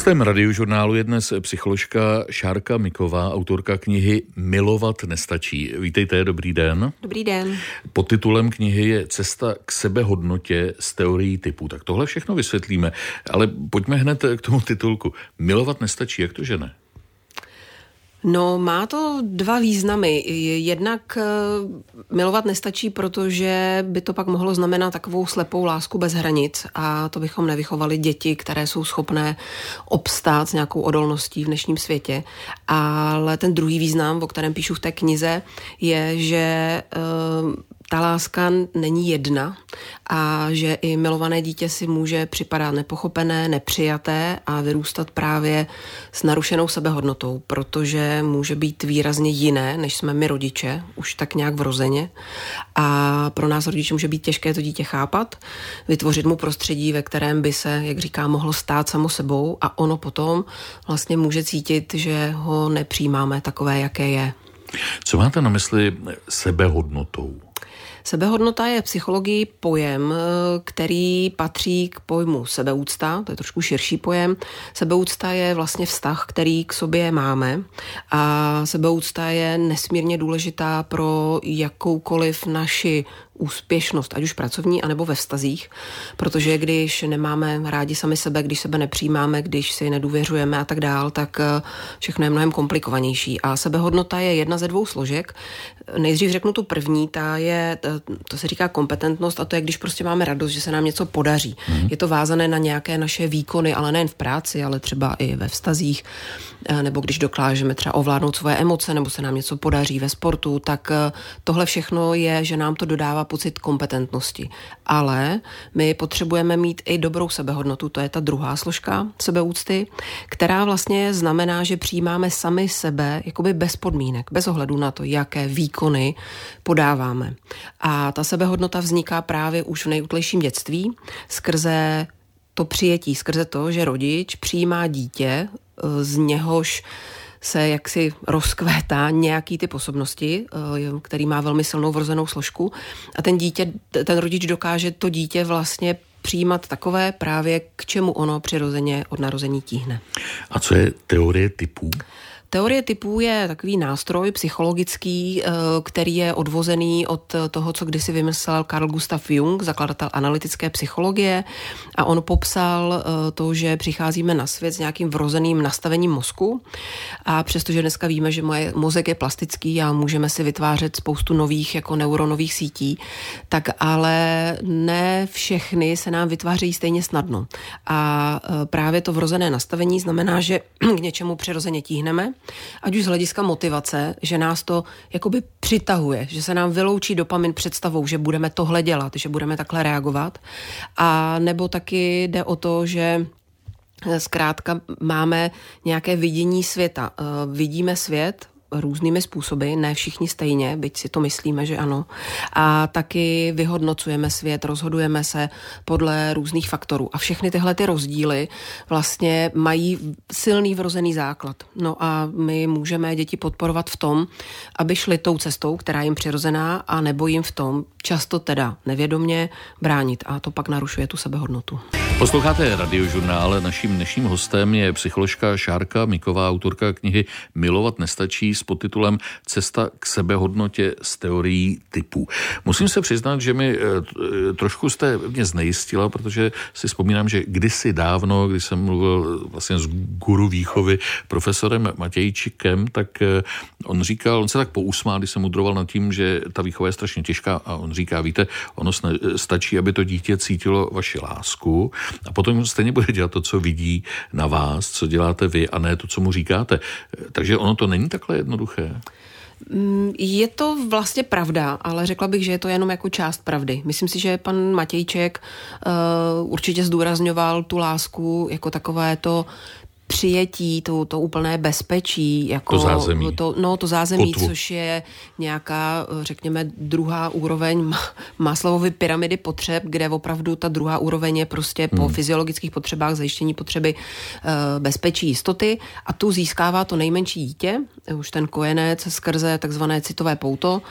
Hostem radiožurnálu je dnes psycholožka Šárka Miková, autorka knihy Milovat nestačí. Vítejte, dobrý den. Dobrý den. Pod titulem knihy je Cesta k sebehodnotě z teorií typu. Tak tohle všechno vysvětlíme, ale pojďme hned k tomu titulku. Milovat nestačí, jak to, že ne? No, má to dva významy. Jednak eh, milovat nestačí, protože by to pak mohlo znamenat takovou slepou lásku bez hranic a to bychom nevychovali děti, které jsou schopné obstát s nějakou odolností v dnešním světě. Ale ten druhý význam, o kterém píšu v té knize, je, že eh, ta láska není jedna a že i milované dítě si může připadat nepochopené, nepřijaté a vyrůstat právě s narušenou sebehodnotou, protože může být výrazně jiné, než jsme my rodiče, už tak nějak vrozeně. A pro nás rodiče může být těžké to dítě chápat, vytvořit mu prostředí, ve kterém by se, jak říká, mohlo stát samo sebou a ono potom vlastně může cítit, že ho nepřijímáme takové, jaké je. Co máte na mysli sebehodnotou? Sebehodnota je psychologii pojem, který patří k pojmu sebeúcta, to je trošku širší pojem. Sebeúcta je vlastně vztah, který k sobě máme a sebeúcta je nesmírně důležitá pro jakoukoliv naši úspěšnost, ať už pracovní, anebo ve vztazích, protože když nemáme rádi sami sebe, když sebe nepřijímáme, když si nedůvěřujeme a tak dál, tak eh, všechno je mnohem komplikovanější. A sebehodnota je jedna ze dvou složek. Nejdřív řeknu tu první, ta je, to se říká kompetentnost a to je, když prostě máme radost, že se nám něco podaří. Mm. Je to vázané na nějaké naše výkony, ale nejen v práci, ale třeba i ve vztazích, nebo když dokážeme třeba ovládnout svoje emoce, nebo se nám něco podaří ve sportu, tak eh, tohle všechno je, že nám to dodává pocit kompetentnosti. Ale my potřebujeme mít i dobrou sebehodnotu, to je ta druhá složka sebeúcty, která vlastně znamená, že přijímáme sami sebe jakoby bez podmínek, bez ohledu na to, jaké výkony podáváme. A ta sebehodnota vzniká právě už v nejutlejším dětství skrze to přijetí, skrze to, že rodič přijímá dítě, z něhož se jaksi rozkvétá nějaký ty osobnosti, eh, který má velmi silnou vrozenou složku a ten dítě, ten rodič dokáže to dítě vlastně přijímat takové právě, k čemu ono přirozeně od narození tíhne. A co je teorie typů? Teorie typů je takový nástroj psychologický, eh, který je odvozený od toho, co kdysi vymyslel Carl Gustav Jung, zakladatel analytické psychologie. A on popsal eh, to, že přicházíme na svět s nějakým vrozeným nastavením mozku. A přestože dneska víme, že moje mozek je plastický a můžeme si vytvářet spoustu nových jako neuronových sítí, tak ale ne všechny se nám vytvářejí stejně snadno. A eh, právě to vrozené nastavení znamená, že k něčemu přirozeně tíhneme, ať už z hlediska motivace, že nás to jakoby přitahuje, že se nám vyloučí dopamin představou, že budeme tohle dělat, že budeme takhle reagovat. A nebo taky jde o to, že Zkrátka máme nějaké vidění světa. Eh, vidíme svět různými způsoby, ne všichni stejně, byť si to myslíme, že ano. A taky vyhodnocujeme svět, rozhodujeme se podle různých faktorů. A všechny tyhle ty rozdíly vlastně mají silný vrozený základ. No a my můžeme děti podporovat v tom, aby šli tou cestou, která jim přirozená, a nebo jim v tom často teda nevědomně bránit. A to pak narušuje tu sebehodnotu. Posloucháte radiožurnál. Naším dnešním hostem je psycholožka Šárka Miková, autorka knihy Milovat nestačí s podtitulem Cesta k sebehodnotě z teorií typů. Musím se přiznat, že mi eh, trošku jste mě znejistila, protože si vzpomínám, že kdysi dávno, když jsem mluvil vlastně s guru výchovy profesorem Matějčikem, tak eh, on říkal, on se tak pousmál, když jsem mudroval nad tím, že ta výchova je strašně těžká a on říká, víte, ono stačí, aby to dítě cítilo vaši lásku a potom stejně bude dělat to, co vidí na vás, co děláte vy a ne to, co mu říkáte. Takže ono to není takhle jednoduché. Mm, je to vlastně pravda, ale řekla bych, že je to jenom jako část pravdy. Myslím si, že pan Matějček uh, určitě zdůrazňoval tu lásku jako takové to přijetí, to, to úplné bezpečí. Jako to zázemí. To, no, to zázemí, Kotvu. což je nějaká, řekněme, druhá úroveň Maslovovy pyramidy potřeb, kde opravdu ta druhá úroveň je prostě hmm. po fyziologických potřebách zajištění potřeby uh, bezpečí, jistoty a tu získává to nejmenší dítě, už ten kojenec skrze takzvané citové pouto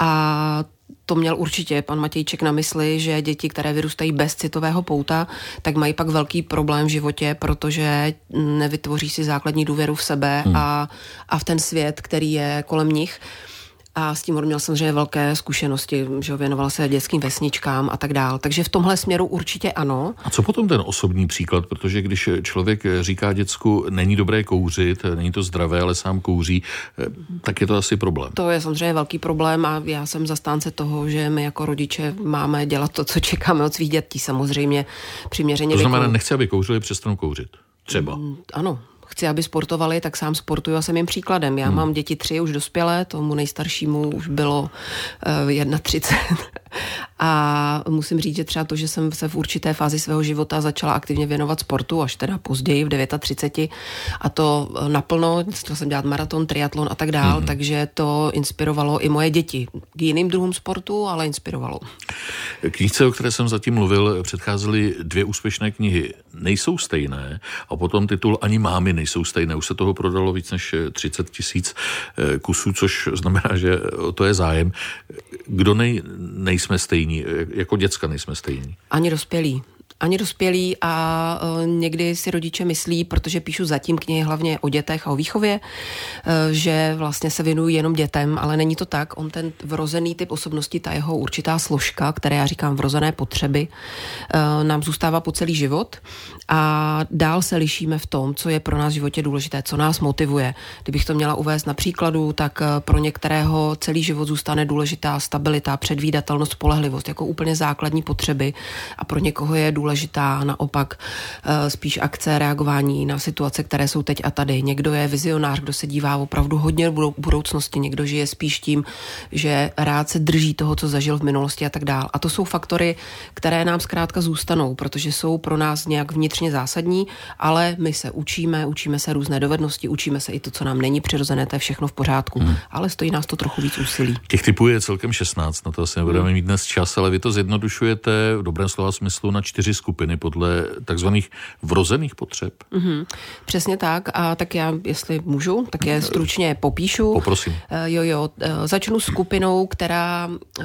a to měl určitě pan Matějček na mysli, že děti, které vyrůstají bez citového pouta, tak mají pak velký problém v životě, protože nevytvoří si základní důvěru v sebe hmm. a, a v ten svět, který je kolem nich. A s tím on měl samozřejmě velké zkušenosti, že věnoval se dětským vesničkám a tak dál. Takže v tomhle směru určitě ano. A co potom ten osobní příklad? Protože když člověk říká děcku, není dobré kouřit, není to zdravé, ale sám kouří, tak je to asi problém. To je samozřejmě velký problém a já jsem zastánce toho, že my jako rodiče máme dělat to, co čekáme od svých dětí, samozřejmě přiměřeně. To znamená, věku. nechci, aby kouřili, přestanou kouřit. Třeba. Mm, ano, chci, aby sportovali, tak sám sportuju a jsem jim příkladem. Já hmm. mám děti tři už dospělé, tomu nejstaršímu už bylo uh, 31. A musím říct, že třeba to, že jsem se v určité fázi svého života začala aktivně věnovat sportu, až teda později v 39, a to naplno, chtěla jsem dělat maraton, triatlon a tak dál, mm-hmm. takže to inspirovalo i moje děti k jiným druhům sportu, ale inspirovalo. Knižce, o které jsem zatím mluvil, předcházely dvě úspěšné knihy. Nejsou stejné a potom titul Ani mámy nejsou stejné. Už se toho prodalo víc než 30 tisíc eh, kusů, což znamená, že to je zájem. Kdo nej, nejsme stejní, jako děcka nejsme stejní. Ani dospělí ani dospělí a e, někdy si rodiče myslí, protože píšu zatím knihy hlavně o dětech a o výchově, e, že vlastně se věnují jenom dětem, ale není to tak. On ten vrozený typ osobnosti, ta jeho určitá složka, které já říkám vrozené potřeby, e, nám zůstává po celý život a dál se lišíme v tom, co je pro nás v životě důležité, co nás motivuje. Kdybych to měla uvést na příkladu, tak pro některého celý život zůstane důležitá stabilita, předvídatelnost, spolehlivost jako úplně základní potřeby a pro někoho je důležité důležitá, naopak eh, spíš akce, reagování na situace, které jsou teď a tady. Někdo je vizionář, kdo se dívá opravdu hodně v budoucnosti, někdo žije spíš tím, že rád se drží toho, co zažil v minulosti a tak dál. A to jsou faktory, které nám zkrátka zůstanou, protože jsou pro nás nějak vnitřně zásadní, ale my se učíme, učíme se různé dovednosti, učíme se i to, co nám není přirozené, to je všechno v pořádku, hmm. ale stojí nás to trochu víc úsilí. Těch typů je celkem 16, na to asi nebudeme hmm. mít dnes čas, ale vy to zjednodušujete v dobrém slova smyslu na čtyři skupiny podle takzvaných vrozených potřeb. Mm-hmm. Přesně tak. A tak já, jestli můžu, tak je stručně popíšu. Poprosím. Uh, jo, jo. Uh, začnu skupinou, která uh,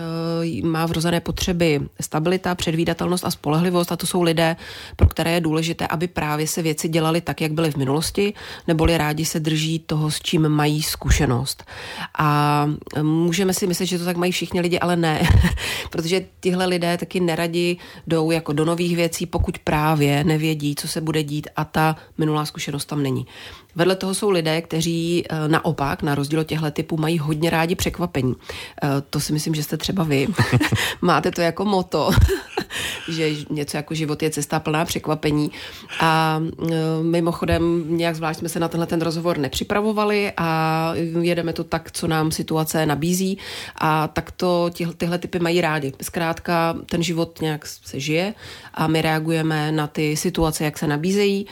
má vrozené potřeby stabilita, předvídatelnost a spolehlivost. A to jsou lidé, pro které je důležité, aby právě se věci dělaly tak, jak byly v minulosti, neboli rádi se drží toho, s čím mají zkušenost. A můžeme si myslet, že to tak mají všichni lidi, ale ne. Protože tihle lidé taky neradi jdou jako do nových věcí, věcí, pokud právě nevědí, co se bude dít a ta minulá zkušenost tam není. Vedle toho jsou lidé, kteří eh, naopak, na rozdíl od těchto typů, mají hodně rádi překvapení. Eh, to si myslím, že jste třeba vy. Máte to jako moto, že něco jako život je cesta plná překvapení. A eh, mimochodem, nějak zvlášť jsme se na tenhle ten rozhovor nepřipravovali a jedeme to tak, co nám situace nabízí a tak to tyhle typy mají rádi. Zkrátka ten život nějak se žije a my reagujeme na ty situace, jak se nabízejí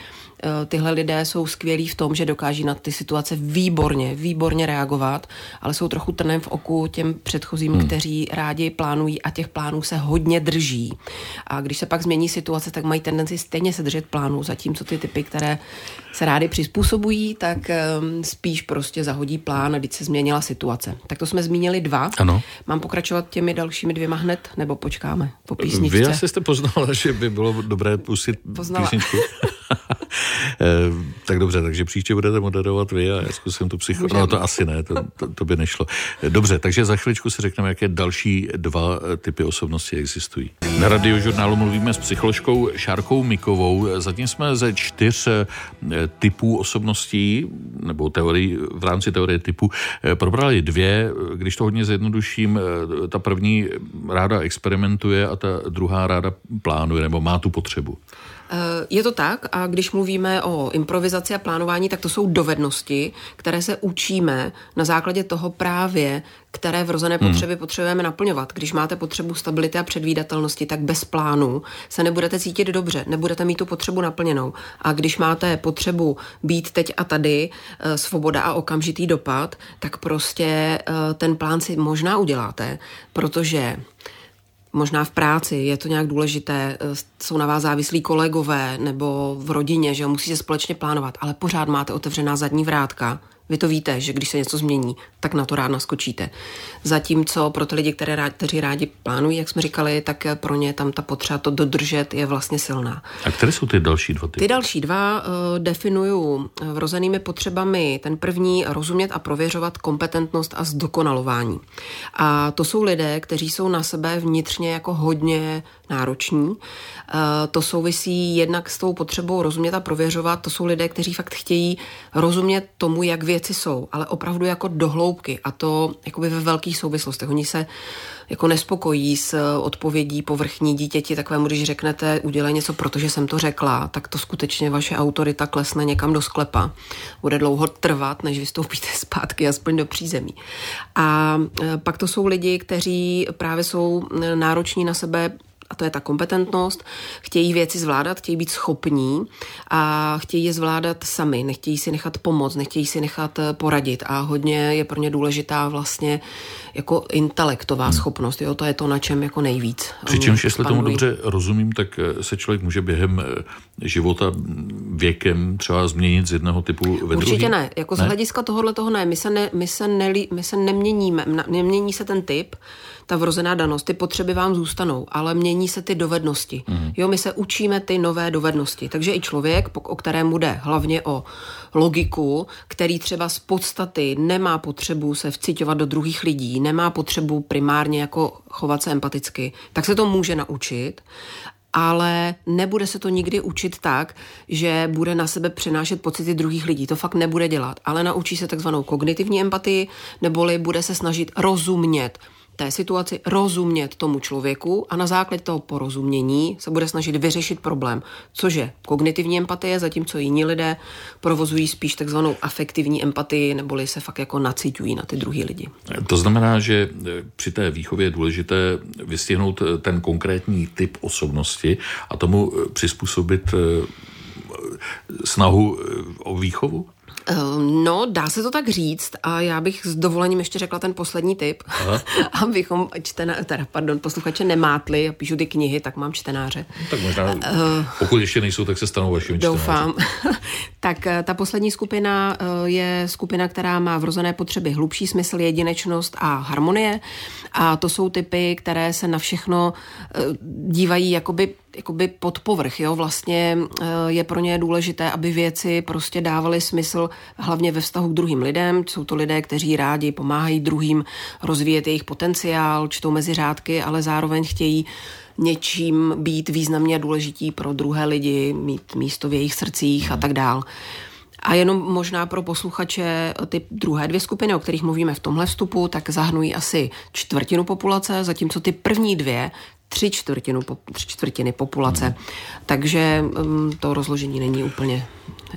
tyhle lidé jsou skvělí v tom, že dokáží na ty situace výborně, výborně reagovat, ale jsou trochu trnem v oku těm předchozím, hmm. kteří rádi plánují a těch plánů se hodně drží. A když se pak změní situace, tak mají tendenci stejně se držet plánů, zatímco ty typy, které se rádi přizpůsobují, tak um, spíš prostě zahodí plán, když se změnila situace. Tak to jsme zmínili dva. Ano. Mám pokračovat těmi dalšími dvěma hned, nebo počkáme po písničce? Vy asi jste poznala, že by bylo dobré pustit Poznala. písničku. Eh, tak dobře, takže příště budete moderovat vy a já zkusím tu psycho... No to asi ne, to, to, to by nešlo. Dobře, takže za chviličku si řekneme, jaké další dva eh, typy osobnosti existují. Na radiožurnálu mluvíme s psycholožkou Šárkou Mikovou. Zatím jsme ze čtyř eh, typů osobností, nebo teorii, v rámci teorie typu, probrali dvě. Když to hodně zjednoduším, ta první ráda experimentuje a ta druhá ráda plánuje, nebo má tu potřebu. Eh, je to tak a když mluvíme o improvizaci a plánování, tak to jsou dovednosti, které se učíme na základě toho právě, které vrozené hmm. potřeby potřebujeme naplňovat. Když máte potřebu stability a předvídatelnosti, tak bez plánu se nebudete cítit dobře, nebudete mít tu potřebu naplněnou. A když máte potřebu být teď a tady, eh, svoboda a okamžitý dopad, tak prostě eh, ten plán si možná uděláte, protože možná v práci, je to nějak důležité, eh, jsou na vás závislí kolegové nebo v rodině, že musíte společně plánovat, ale pořád máte otevřená zadní vrátka, Vy to víte, že když se něco změní, tak na to rád naskočíte. Zatímco pro ty lidi, které rád, kteří rádi plánují, jak jsme říkali, tak pro ně tam ta potřeba to dodržet je vlastně silná. A které jsou ty další dva typy? Ty další dva uh, definuju vrozenými potřebami. Ten první rozumět a prověřovat kompetentnost a zdokonalování. A to jsou lidé, kteří jsou na sebe vnitřně jako hodně nároční. Uh, to souvisí jednak s tou potřebou rozumět a prověřovat. To jsou lidé, kteří fakt chtějí rozumět tomu, jak věci jsou, ale opravdu jako dohloubky a to jakoby ve velkých souvislostech. Oni se jako nespokojí s odpovědí povrchní dítěti takovému, když řeknete, udělej něco, protože jsem to řekla, tak to skutečně vaše autorita klesne někam do sklepa. Bude dlouho trvat, než vystoupíte zpátky aspoň do přízemí. A e, pak to jsou lidi, kteří právě jsou nároční na sebe a to je ta kompetentnost, chtějí věci zvládat, chtějí být schopní a chtějí je zvládat sami, nechtějí si nechat pomoct, nechtějí si nechat eh, poradit a hodně je pro ně důležitá vlastně jako intelektová hmm. schopnost, jo, to je to, na čem jako nejvíc. Přičemž, jestli tomu dobře rozumím, tak eh, se člověk může během eh, života věkem třeba změnit z jednoho typu ve Určitě druhý? ne, jako ne? z hlediska tohohle toho ne, my se, ne, my se, nelí, my se neměníme, nemění se ten typ, ta vrozená danost, ty potřeby vám zůstanou, ale mění se ty dovednosti. Mm. Jo, my se učíme ty nové dovednosti. Takže i člověk, o kterém bude hlavně o logiku, který třeba z podstaty nemá potřebu se vcitovat do druhých lidí, nemá potřebu primárně jako chovat se empaticky, tak se to může naučit ale nebude se to nikdy učit tak, že bude na sebe přenášet pocity druhých lidí. To fakt nebude dělat, ale naučí se takzvanou kognitivní empatii, neboli bude se snažit rozumět té situaci rozumět tomu člověku a na základě toho porozumění se bude snažit vyřešit problém, což je kognitivní empatie, zatímco jiní lidé provozují spíš takzvanou afektivní empatii, neboli se fakt jako nacitují na ty druhý lidi. To znamená, že při té výchově je důležité vystihnout ten konkrétní typ osobnosti a tomu přizpůsobit eh, snahu eh, o výchovu? Ehm, no, dá se to tak říct a já bych s dovolením ještě řekla ten poslední tip, abychom čtena, teda, pardon, posluchače nemátli a píšu ty knihy, tak mám čtenáře. No, tak možná, uh, pokud ještě nejsou, tak se stanou vašimi Doufám. tak eh, ta poslední skupina je skupina, která má vrozené potřeby. Hlubší smysl, jedinečnost a harmonie. A to jsou typy, které se na všechno dívají jakoby jakoby pod povrch, jo, vlastně je pro ně důležité, aby věci prostě dávaly smysl hlavně ve vztahu k druhým lidem. Jsou to lidé, kteří rádi pomáhají druhým rozvíjet jejich potenciál, čtou mezi řádky, ale zároveň chtějí něčím být významně důležití pro druhé lidi, mít místo v jejich srdcích a tak dál. A jenom možná pro posluchače ty druhé dvě skupiny, o kterých mluvíme v tomhle vstupu, tak zahnují asi čtvrtinu populace, zatímco ty první dvě tři, čtvrtinu, tři čtvrtiny populace. Hmm. Takže um, to rozložení není úplně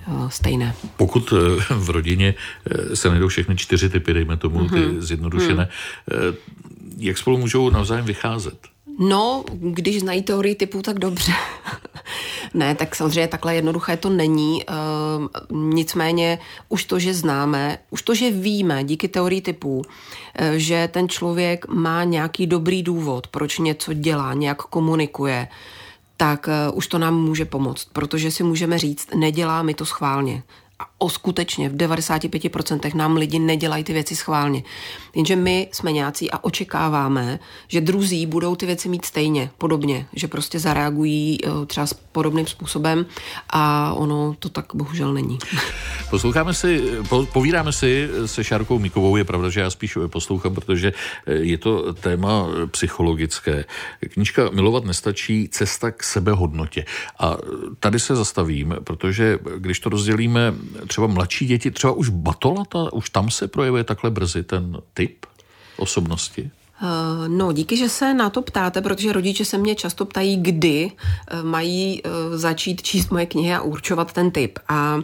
uh, stejné. Pokud uh, v rodině uh, se najdou všechny čtyři typy, dejme tomu, hmm. ty mhm. zjednodušené, hmm. jak spolu můžou navzájem vycházet? No, když znají teorii typu, tak dobře. ne, tak samozřejmě takhle jednoduché to není. E, nicméně už to, že známe, už to, že víme díky teorii typů, e, že ten člověk má nějaký dobrý důvod, proč něco dělá, nějak komunikuje, tak e, už to nám může pomoct, protože si můžeme říct, nedělá mi to schválně a o skutečně v 95% nám lidi nedělají ty věci schválně. Jenže my jsme nějací a očekáváme, že druzí budou ty věci mít stejně, podobně, že prostě zareagují eh, třeba s podobným způsobem a ono to tak bohužel není. Posloucháme si, po, povídáme si se Šárkou Mikovou, je pravda, že já spíš poslouchám, protože eh, je to téma psychologické. Knížka Milovat nestačí, cesta k sebehodnotě. A tady se zastavím, protože když to rozdělíme třeba mladší děti, třeba už batolata, už tam se projevuje takhle brzy ten typ osobnosti? Eh, no, díky, že se na to ptáte, protože rodiče se mě často ptají, kdy eh, mají eh, začít číst moje knihy a určovat ten typ. A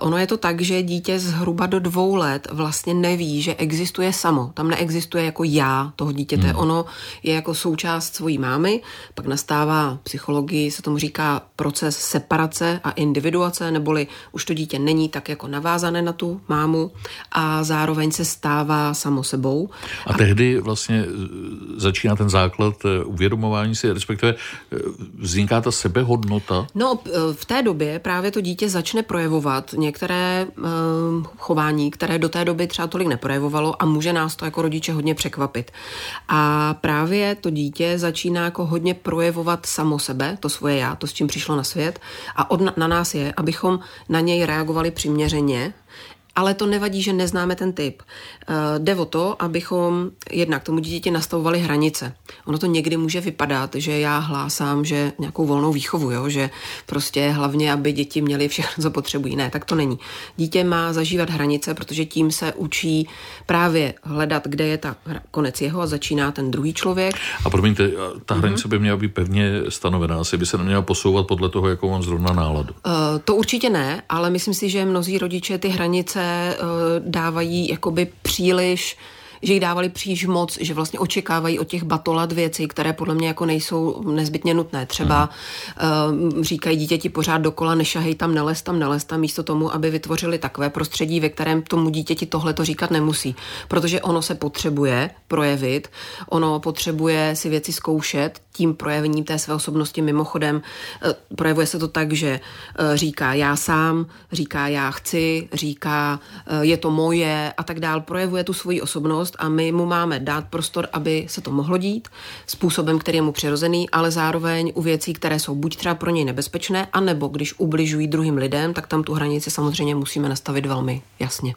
ono je to tak, že dítě zhruba do dvou let vlastně neví, že existuje samo. Tam neexistuje jako já toho dítěte. Hmm. Ono je jako součást svojí mámy, pak nastává psychologii, se tomu říká proces separace a individuace, neboli už to dítě není tak jako navázané na tu mámu a zároveň se stává samo sebou. A, a tehdy vlastně vlastně začíná ten základ uvědomování si, respektive vzniká ta sebehodnota? No, v té době právě to dítě začne projevovat některé chování, které do té doby třeba tolik neprojevovalo a může nás to jako rodiče hodně překvapit. A právě to dítě začíná jako hodně projevovat samo sebe, to svoje já, to, s čím přišlo na svět a od, na nás je, abychom na něj reagovali přiměřeně, ale to nevadí, že neznáme ten typ. Uh, jde o to, abychom jednak tomu dítěti nastavovali hranice. Ono to někdy může vypadat, že já hlásám, že nějakou volnou výchovu, jo? že prostě hlavně, aby děti měly všechno, co potřebují. Ne, tak to není. Dítě má zažívat hranice, protože tím se učí právě hledat, kde je ta konec jeho a začíná ten druhý člověk. A promiňte, ta hranice mm-hmm. by měla být pevně stanovená, asi by se neměla posouvat podle toho, jakou mám zrovna náladu. Uh, to určitě ne, ale myslím si, že mnozí rodiče ty hranice uh, dávají jakoby příliš že jí dávali příliš moc, že vlastně očekávají od těch batolat věci, které podle mě jako nejsou nezbytně nutné. Třeba uh, říkají dítěti pořád dokola, nešahej tam, nelez tam, nelez tam, místo tomu, aby vytvořili takové prostředí, ve kterém tomu dítěti tohle to říkat nemusí. Protože ono se potřebuje projevit, ono potřebuje si věci zkoušet, tím projevením té své osobnosti mimochodem uh, projevuje se to tak, že uh, říká já sám, říká já chci, říká uh, je to moje a tak dál, projevuje tu svoji osobnost a my mu máme dát prostor, aby se to mohlo dít způsobem, který je mu přirozený, ale zároveň u věcí, které jsou buď třeba pro něj nebezpečné, anebo když ubližují druhým lidem, tak tam tu hranici samozřejmě musíme nastavit velmi jasně.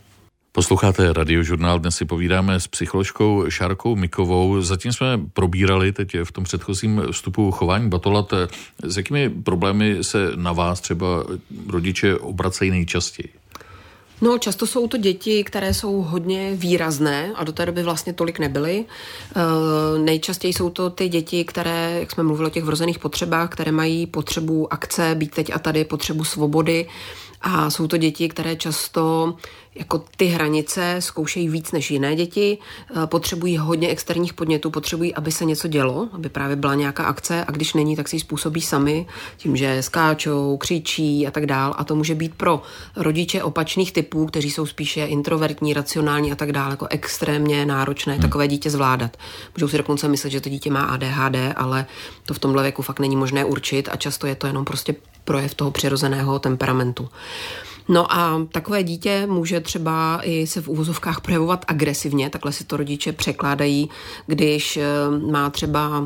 Posloucháte radiožurnál, dnes si povídáme s psycholožkou Šárkou Mikovou. Zatím jsme probírali teď v tom předchozím vstupu chování batolat. S jakými problémy se na vás třeba rodiče obracejí nejčastěji? No, často jsou to děti, které jsou hodně výrazné a do té doby vlastně tolik nebyly. E, nejčastěji jsou to ty děti, které, jak jsme mluvili o těch vrozených potřebách, které mají potřebu akce, být teď a tady, potřebu svobody. A jsou to děti, které často jako ty hranice zkoušejí víc než jiné děti, eh, potřebují hodně externích podnětů, potřebují, aby se něco dělo, aby právě byla nějaká akce a když není, tak si ji způsobí sami tím, že skáčou, křičí a tak dál. A to může být pro rodiče opačných typů, kteří jsou spíše introvertní, racionální a tak dále, jako extrémně náročné hmm. takové dítě zvládat. Můžou si dokonce myslet, že to dítě má ADHD, ale to v tomhle věku fakt není možné určit a často je to jenom prostě projev toho přirozeného temperamentu. No a takové dítě může třeba i se v uvozovkách projevovat agresivně, takhle si to rodiče překládají, když eh, má třeba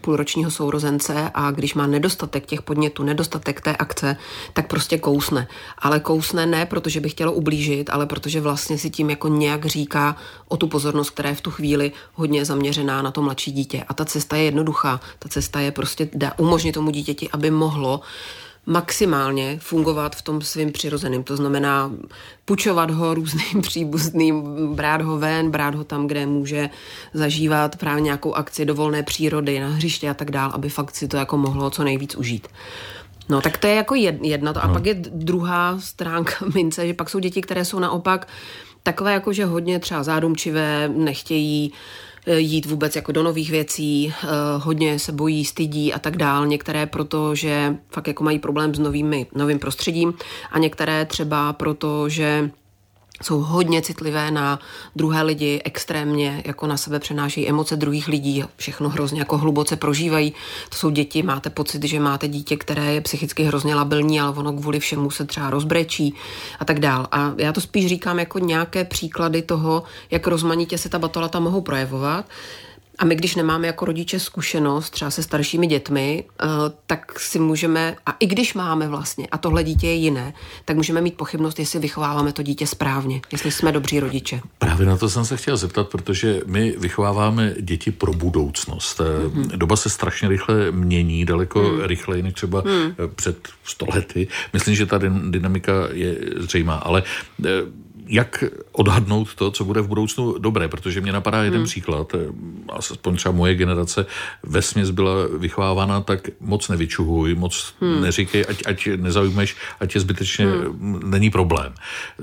půlročního sourozence a když má nedostatek těch podnětů, nedostatek té akce, tak prostě kousne. Ale kousne ne, protože by chtělo ublížit, ale protože vlastně si tím jako nějak říká o tu pozornost, která je v tu chvíli hodně zaměřená na to mladší dítě. A ta cesta je jednoduchá. Ta cesta je prostě umožnit tomu dítěti, aby mohlo maximálně fungovat v tom svým přirozeným. To znamená pučovat ho různým příbuzným, brát ho ven, brát ho tam, kde může zažívat právě nějakou akci do volné přírody, na hřiště a tak dál, aby fakt si to jako mohlo co nejvíc užít. No tak to je jako jedna to. A no. pak je druhá stránka mince, že pak jsou děti, které jsou naopak takové jako, že hodně třeba zádumčivé, nechtějí uh, jít vůbec jako do nových věcí, eh, hodně se bojí, stydí a tak dál. Některé proto, že fakt jako mají problém s novými, novým prostředím a některé třeba proto, že jsou hodně citlivé na druhé lidi, extrémně jako na sebe přenášejí emoce druhých lidí, všechno hrozně jako hluboce prožívají. To jsou děti, máte pocit, že máte dítě, které je psychicky hrozně labilní, ale ono kvůli všemu se třeba rozbrečí a tak dál. A já to spíš říkám jako nějaké příklady toho, jak rozmanitě se ta batolata mohou projevovat. A my, když nemáme jako rodiče zkušenost třeba se staršími dětmi, eh, tak si můžeme, a i když máme vlastně, a tohle dítě je jiné, tak můžeme mít pochybnost, jestli vychováváme to dítě správně, jestli jsme dobří rodiče. Právě na to jsem se chtěl zeptat, protože my vychováváme děti pro budoucnost. Mm-hmm. Doba se strašně rychle mění, daleko mm. rychleji než třeba mm. před stolety. Myslím, že ta dynamika je zřejmá, ale jak odhadnout to, co bude v budoucnu dobré, protože mě napadá jeden hmm. příklad, eh, aspoň třeba moje generace ve směs byla vychovávána tak moc nevyčuhuj, moc hmm. neříkej, ať, ať nezaujmeš, ať je zbytečně hmm. není problém.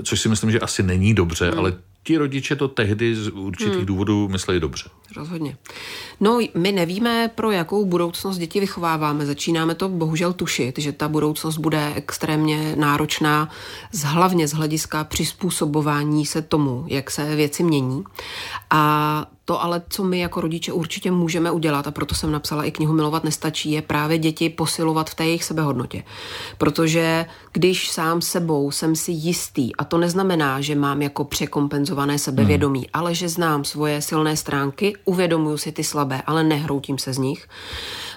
Což si myslím, že asi není dobře, hmm. ale ti rodiče to tehdy z určitých hmm. důvodů mysleli dobře. Rozhodně. No, my nevíme, pro jakou budoucnost děti vychováváme. Začínáme to bohužel tušit, že ta budoucnost bude extrémně náročná, z, hlavně z hlediska přizpůsobování se tomu, jak se věci mění. A To ale, co my jako rodiče určitě můžeme udělat, a proto jsem napsala i knihu Milovat nestačí, je právě děti posilovat v té jejich sebehodnotě. Protože když sám sebou jsem si jistý, a to neznamená, že mám jako překompenzované sebevědomí, hmm. ale že znám svoje silné stránky, uvědomuju si ty slabé, ale nehroutím se z nich,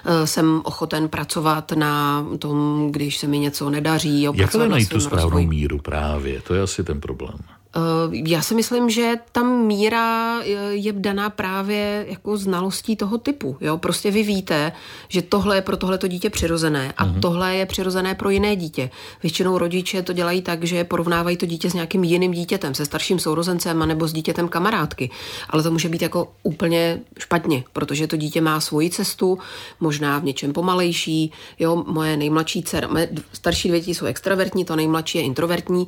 eh, jsem ochoten pracovat na tom, když se mi něco nedaří. Jak to najít tu správnou rozvoj. míru právě? To je asi ten problém. Eh, já si myslím, že ta míra eh, je daná právě jako znalostí toho typu. Jo? Prostě vy víte, že tohle je pro tohleto dítě přirozené a uh-huh. tohle je přirozené pro jiné dítě. Většinou rodiče to dělají tak, že porovnávají to dítě s nějakým jiným dítětem, se starším sourozencem nebo s dítětem kamarádky. Ale to může být jako úplně špatně, protože to dítě má svoji cestu, možná v něčem pomalejší. Jo, moje nejmladší dcera, moje starší dvě jsou extravertní, to nejmladší je introvertní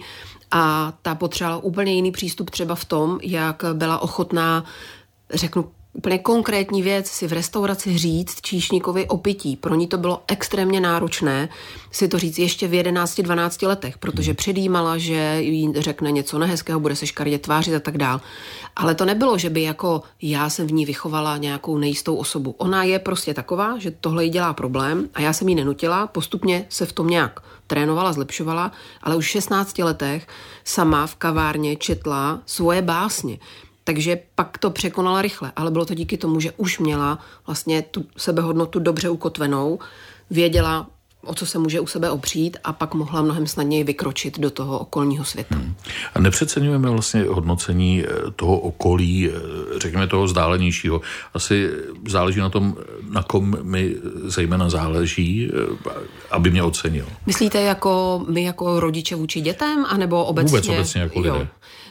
a ta potřebovala úplně jiný přístup třeba v tom, jak byla ochotná, řeknu úplně konkrétní věc si v restauraci říct číšníkovi o pití. Pro ní to bylo extrémně náročné si to říct ještě v 11-12 letech, protože hmm. předjímala, že jí řekne něco nehezkého, bude se škaredě tvářit a tak dál. Ale to nebylo, že by jako já jsem v ní vychovala nějakou nejistou osobu. Ona je prostě taková, že tohle jí dělá problém a já jsem jí nenutila, postupně se v tom nějak trénovala, zlepšovala, ale už v 16 letech sama v kavárně četla svoje básně. Takže pak to překonala rychle, ale bylo to díky tomu, že už měla vlastně tu sebehodnotu dobře ukotvenou, věděla, o co se může u sebe opřít a pak mohla mnohem snadněji vykročit do toho okolního světa. Hmm. A nepřeceňujeme vlastně hodnocení eh, toho okolí, eh, řekněme toho vzdálenějšího. Asi záleží na tom, na kom mi zejména záleží, eh, aby mě ocenil. Myslíte jako my jako rodiče vůči dětem, anebo obecně? Vůbec obecně jako lidé. Jo.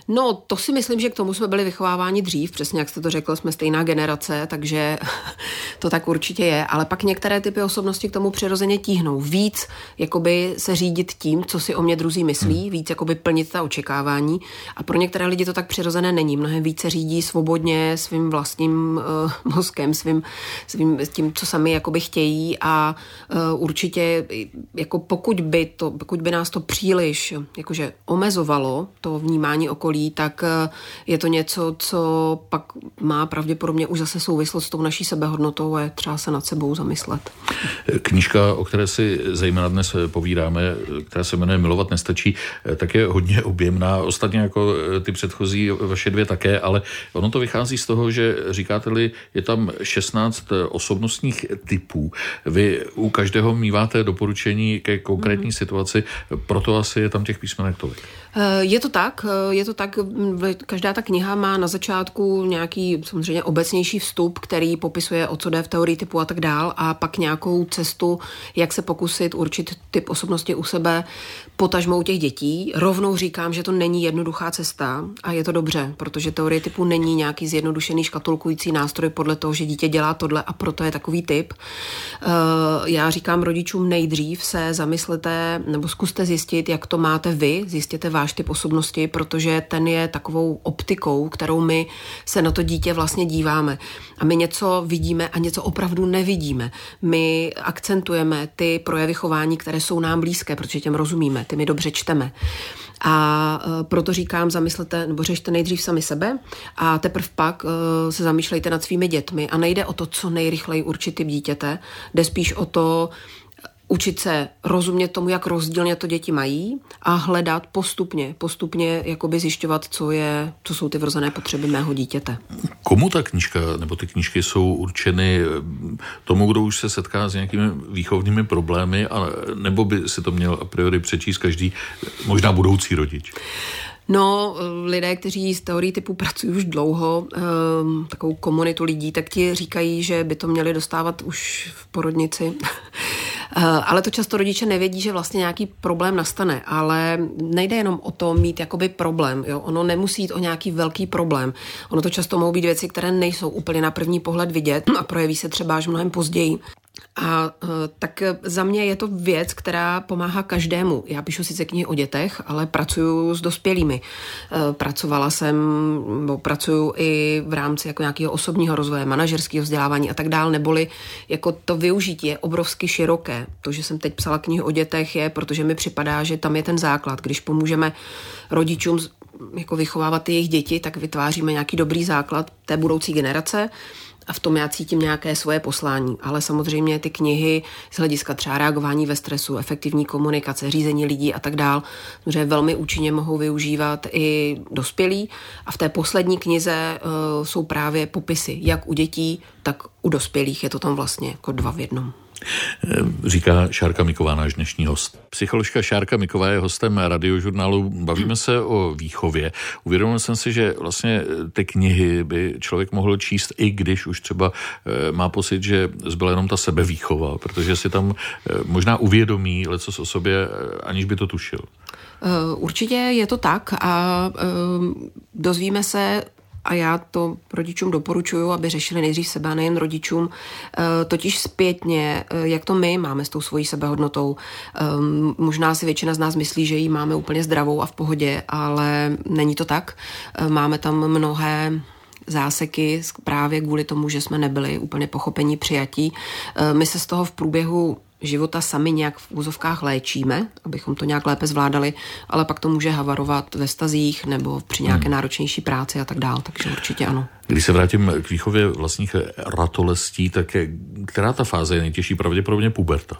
No, to si myslím, že k tomu jsme byli vychováváni dřív, přesně jak jste to řekl, jsme stejná generace, takže to tak určitě je. Ale pak některé typy osobnosti k tomu přirozeně tíhnou. Víc jakoby se řídit tím, co si o mě druzí myslí, hmm. víc jakoby plnit ta očekávání. A pro některé lidi to tak přirozené není. Mnohem více řídí svobodně svým vlastním uh, mozkem, svým, svým tím, co sami jakoby chtějí a uh, určitě jako pokud by, to, pokud by nás to příliš jakože omezovalo, to vnímání okolí, okolí, tak eh, je to něco, co pak má pravděpodobně už zase souvislost s tou naší sebehodnotou a je třeba se nad sebou zamyslet. Knížka, o které si zejména dnes povídáme, která se jmenuje Milovat nestačí, eh, tak je hodně objemná. Ostatně jako eh, ty předchozí vaše dvě také, ale ono to vychází z toho, že říkáte-li, je tam 16 osobnostních typů. Vy u každého míváte doporučení ke konkrétní mm-hmm. situaci, proto asi je tam těch písmenek tolik. Je to tak, je to tak tak každá ta kniha má na začátku nějaký samozřejmě obecnější vstup, který popisuje, o co jde v teorii typu a tak dál, a pak nějakou cestu, jak se pokusit určit typ osobnosti u sebe, potažmou těch dětí. Rovnou říkám, že to není jednoduchá cesta a je to dobře, protože teorie typu není nějaký zjednodušený škatulkující nástroj podle toho, že dítě dělá tohle a proto je takový typ. Eh, já říkám rodičům nejdřív se zamyslete nebo zkuste zjistit, jak to máte vy, zjistěte váš typ osobnosti, protože ten je takovou optikou, kterou my se na to dítě vlastně díváme. A my něco vidíme a něco opravdu nevidíme. My akcentujeme ty projevy chování, které jsou nám blízké, protože těm rozumíme, ty my dobře čteme. A e, proto říkám, zamyslete nebo řešte nejdřív sami sebe a teprve pak e, se zamýšlejte nad svými dětmi. A nejde o to, co nejrychleji určit typ dítěte, jde spíš o to, učit se rozumět tomu, jak rozdílně to děti mají a hledat postupně, postupně jakoby zjišťovat, co, je, co jsou ty vrozené potřeby mého dítěte. Komu ta knížka nebo ty knížky jsou určeny tomu, kdo už se setká s nějakými výchovnými problémy, a, nebo by si to měl a priori přečíst každý možná budoucí rodič? No, lidé, kteří z teorií typu pracují už dlouho, um, takovou komunitu lidí, tak ti říkají, že by to měli dostávat už v porodnici. Eh, ale to často rodiče nevědí, že vlastně nějaký problém nastane, ale nejde jenom o to mít jakoby problém. Jo? Ono nemusí jít o nějaký velký problém. Ono to často mohou být věci, které nejsou úplně na první pohled vidět a projeví se třeba až mnohem později. A e, tak za mě je to věc, která pomáhá každému. Já píšu sice knihy o dětech, ale pracuju s dospělými. E, pracovala jsem, nebo pracuju i v rámci jako nějakého osobního rozvoje, manažerského vzdělávání a tak dál, neboli jako to využití je obrovsky široké. To, že jsem teď psala knihy o dětech, je, protože mi připadá, že tam je ten základ. Když pomůžeme rodičům jako vychovávat jejich děti, tak vytváříme nějaký dobrý základ té budoucí generace a v tom já cítím nějaké svoje poslání. Ale samozřejmě ty knihy z hlediska třeba reagování ve stresu, efektivní komunikace, řízení lidí a tak dál, že velmi účinně mohou využívat i dospělí. A v té poslední knize uh, jsou právě popisy, jak u dětí, tak u dospělých. Je to tam vlastně jako dva v jednom. Eh, říká Šárka Miková, náš dnešní host. Psycholožka Šárka Miková je hostem radiožurnálu. Bavíme se o výchově. Uvědomil jsem si, že vlastně ty knihy by člověk mohl číst, i když už třeba eh, má pocit, že zbyla jenom ta sebevýchova, protože si tam eh, možná uvědomí leco o sobě, aniž by to tušil. Určitě je to tak a dozvíme se a já to rodičům doporučuju, aby řešili nejdřív sebe a nejen rodičům, eh, totiž zpětně, eh, jak to my máme s tou svojí sebehodnotou. Ehm, možná si většina z nás myslí, že ji máme úplně zdravou a v pohodě, ale není to tak. Eh, máme tam mnohé záseky právě kvůli tomu, že jsme nebyli úplně pochopení, přijatí. My se z toho v průběhu života sami nějak v úzovkách léčíme, abychom to nějak lépe zvládali, ale pak to může havarovat ve stazích nebo při nějaké hmm. náročnější práci a tak dál, takže určitě ano. Když se vrátím k výchově vlastních ratolestí, tak která ta fáze je nejtěžší? Pravděpodobně puberta.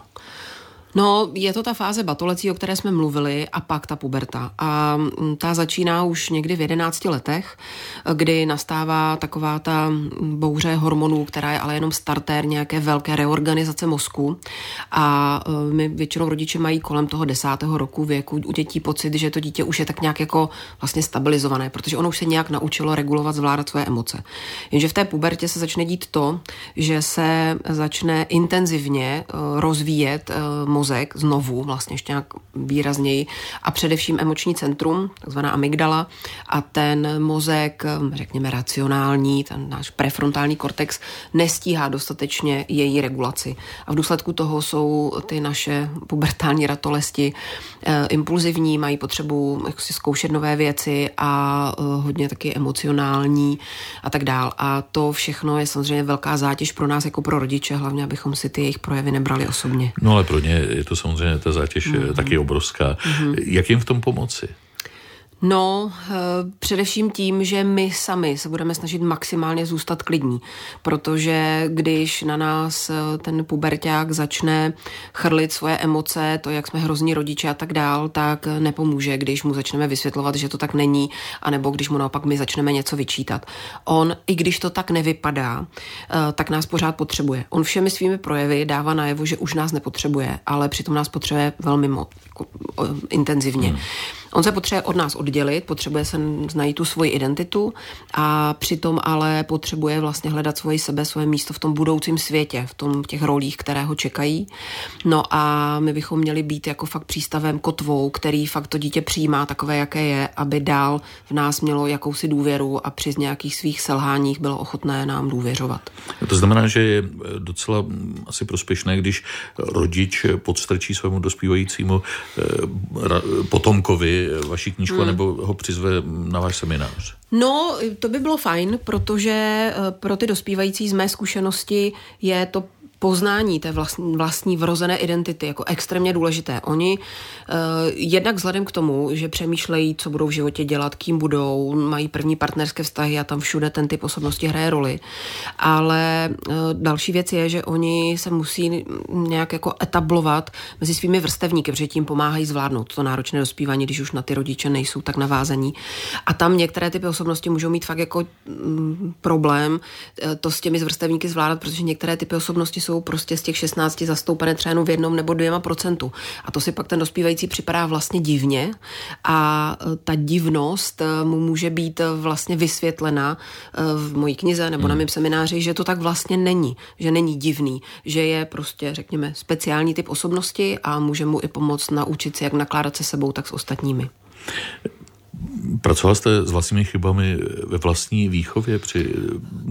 No, je to ta fáze batolecí, o které jsme mluvili, a pak ta puberta. A mm, ta začíná už někdy v 11 letech, kdy nastává taková ta bouře hormonů, která je ale jenom startér nějaké velké reorganizace mozku. A e, my většinou rodiče mají kolem toho desátého roku věku u dětí pocit, že to dítě už je tak nějak jako vlastně stabilizované, protože ono už se nějak naučilo regulovat, zvládat své emoce. Jenže v té pubertě se začne dít to, že se začne intenzivně e, rozvíjet mozek mozek znovu, vlastně ještě nějak výrazněji, a především emoční centrum, takzvaná amygdala, a ten mozek, řekněme racionální, ten náš prefrontální kortex, nestíhá dostatečně její regulaci. A v důsledku toho jsou ty naše pubertální ratolesti eh, impulzivní, mají potřebu jak si zkoušet nové věci a eh, hodně taky emocionální a tak dál. A to všechno je samozřejmě velká zátěž pro nás jako pro rodiče, hlavně abychom si ty jejich projevy nebrali osobně. No ale pro ně je to samozřejmě ta zátěž mm-hmm. taky obrovská. Mm-hmm. Jak jim v tom pomoci? No, eh, především tím, že my sami se budeme snažit maximálně zůstat klidní, protože když na nás eh, ten puberták začne chrlit svoje emoce, to, jak jsme hrozní rodiče a tak dál, tak nepomůže, když mu začneme vysvětlovat, že to tak není, anebo když mu naopak my začneme něco vyčítat. On, i když to tak nevypadá, eh, tak nás pořád potřebuje. On všemi svými projevy dává najevo, že už nás nepotřebuje, ale přitom nás potřebuje velmi mo- jako, intenzivně. Hmm. On se potřebuje od nás oddělit, potřebuje se najít tu svoji identitu a přitom ale potřebuje vlastně hledat svoji sebe, svoje místo v tom budoucím světě, v tom těch rolích, které ho čekají. No a my bychom měli být jako fakt přístavem kotvou, který fakt to dítě přijímá takové, jaké je, aby dál v nás mělo jakousi důvěru a při nějakých svých selháních bylo ochotné nám důvěřovat. To znamená, že je docela asi prospěšné, když rodič podstrčí svému dospívajícímu eh, vaši knížku, hmm. nebo ho přizve na váš seminář? No, to by bylo fajn, protože eh, pro ty dospívající z mé zkušenosti je to poznání té vlastní, vlastní vrozené identity jako extrémně důležité. Oni uh, jednak vzhledem k tomu, že přemýšlejí, co budou v životě dělat, kým budou, mají první partnerské vztahy a tam všude ten typ osobnosti hraje roli. Ale uh, další věc je, že oni se musí nějak jako etablovat mezi svými vrstevníky, protože tím pomáhají zvládnout to náročné dospívání, když už na ty rodiče nejsou tak navázaní. A tam některé typy osobnosti můžou mít fakt jako mm, problém eh, to s těmi vrstevníky zvládat, protože některé typy osobnosti jsou prostě z těch 16 zastoupené třeba jenom v jednom nebo dvěma procentu. A to si pak ten dospívající připadá vlastně divně a e, ta divnost e, mu může být e, vlastně vysvětlena v mojí knize nebo hmm. na mém semináři, že to tak vlastně není, že není divný, že je prostě, řekněme, speciální typ osobnosti a může mu i pomoct naučit se, jak nakládat se sebou, tak s ostatními. Pracoval jste s vlastními chybami ve vlastní výchově při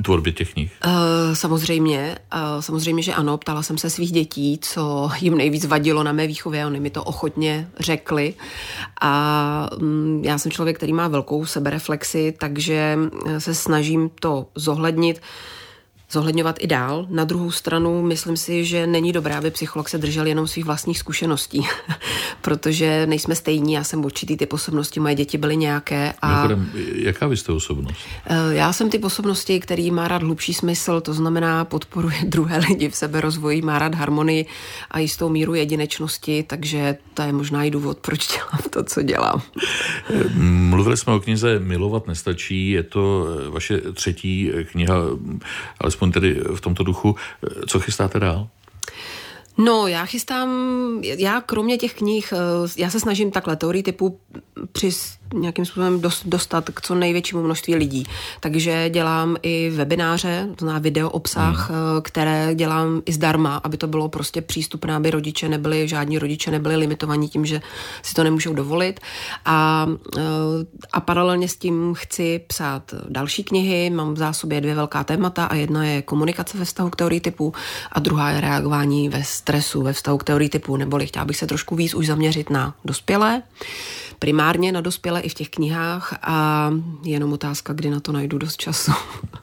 tvorbě těch knih? Uh, samozřejmě, uh, samozřejmě, že ano. Ptala jsem se svých dětí, co jim nejvíc vadilo na mé výchově. Oni mi to ochotně řekli. A um, já jsem člověk, který má velkou sebereflexi, takže se snažím to zohlednit. Zohledňovat i dál. Na druhou stranu myslím si, že není dobré, aby psycholog se držel jenom svých vlastních zkušeností, protože nejsme stejní. Já jsem určitý typ osobnosti, moje děti byly nějaké. A... Mimochodem, jaká vy jste osobnost? Eh, já jsem typ osobnosti, který má rád hlubší smysl, to znamená podporuje druhé lidi v sebe rozvoji, má rád harmonii a jistou míru jedinečnosti, takže to je možná i důvod, proč dělám to, co dělám. Mluvili jsme o knize Milovat nestačí, je to vaše třetí kniha, alespoň tedy v tomto duchu. Co chystáte dál? No, já chystám, já kromě těch knih, eh, já se snažím takhle teorii typu přis nějakým způsobem dostat k co největšímu množství lidí. Takže dělám i webináře, to znamená video obsah, hmm. Eh, které dělám i zdarma, aby to bylo prostě přístupné, aby rodiče nebyli, žádní rodiče nebyli limitovaní tím, že si to nemůžou dovolit. A, eh, a paralelně s tím chci psát další knihy, mám v zásobě dvě velká témata a jedna je komunikace ve vztahu k teorii typu a druhá je reagování ve stresu ve vztahu k teorii typu, neboli chtěla bych se trošku víc už zaměřit na dospělé primárně na dospělé i v těch knihách a jenom otázka, kdy na to najdu dost času.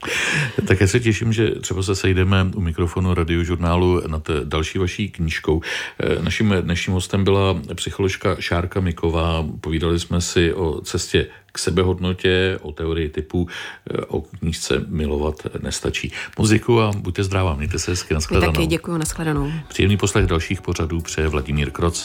tak já se těším, že třeba se sejdeme u mikrofonu radiožurnálu nad další vaší knížkou. Eh, naším dnešním hostem byla psycholožka Šárka Miková. Povídali jsme si o cestě k sebehodnotě, o teorii typu, eh, o knížce Milovat nestačí. Muziku a buďte zdravá, mějte se hezky, nashledanou. Taky děkuji, nashledanou. Příjemný poslech dalších pořadů přeje Vladimír Kroc.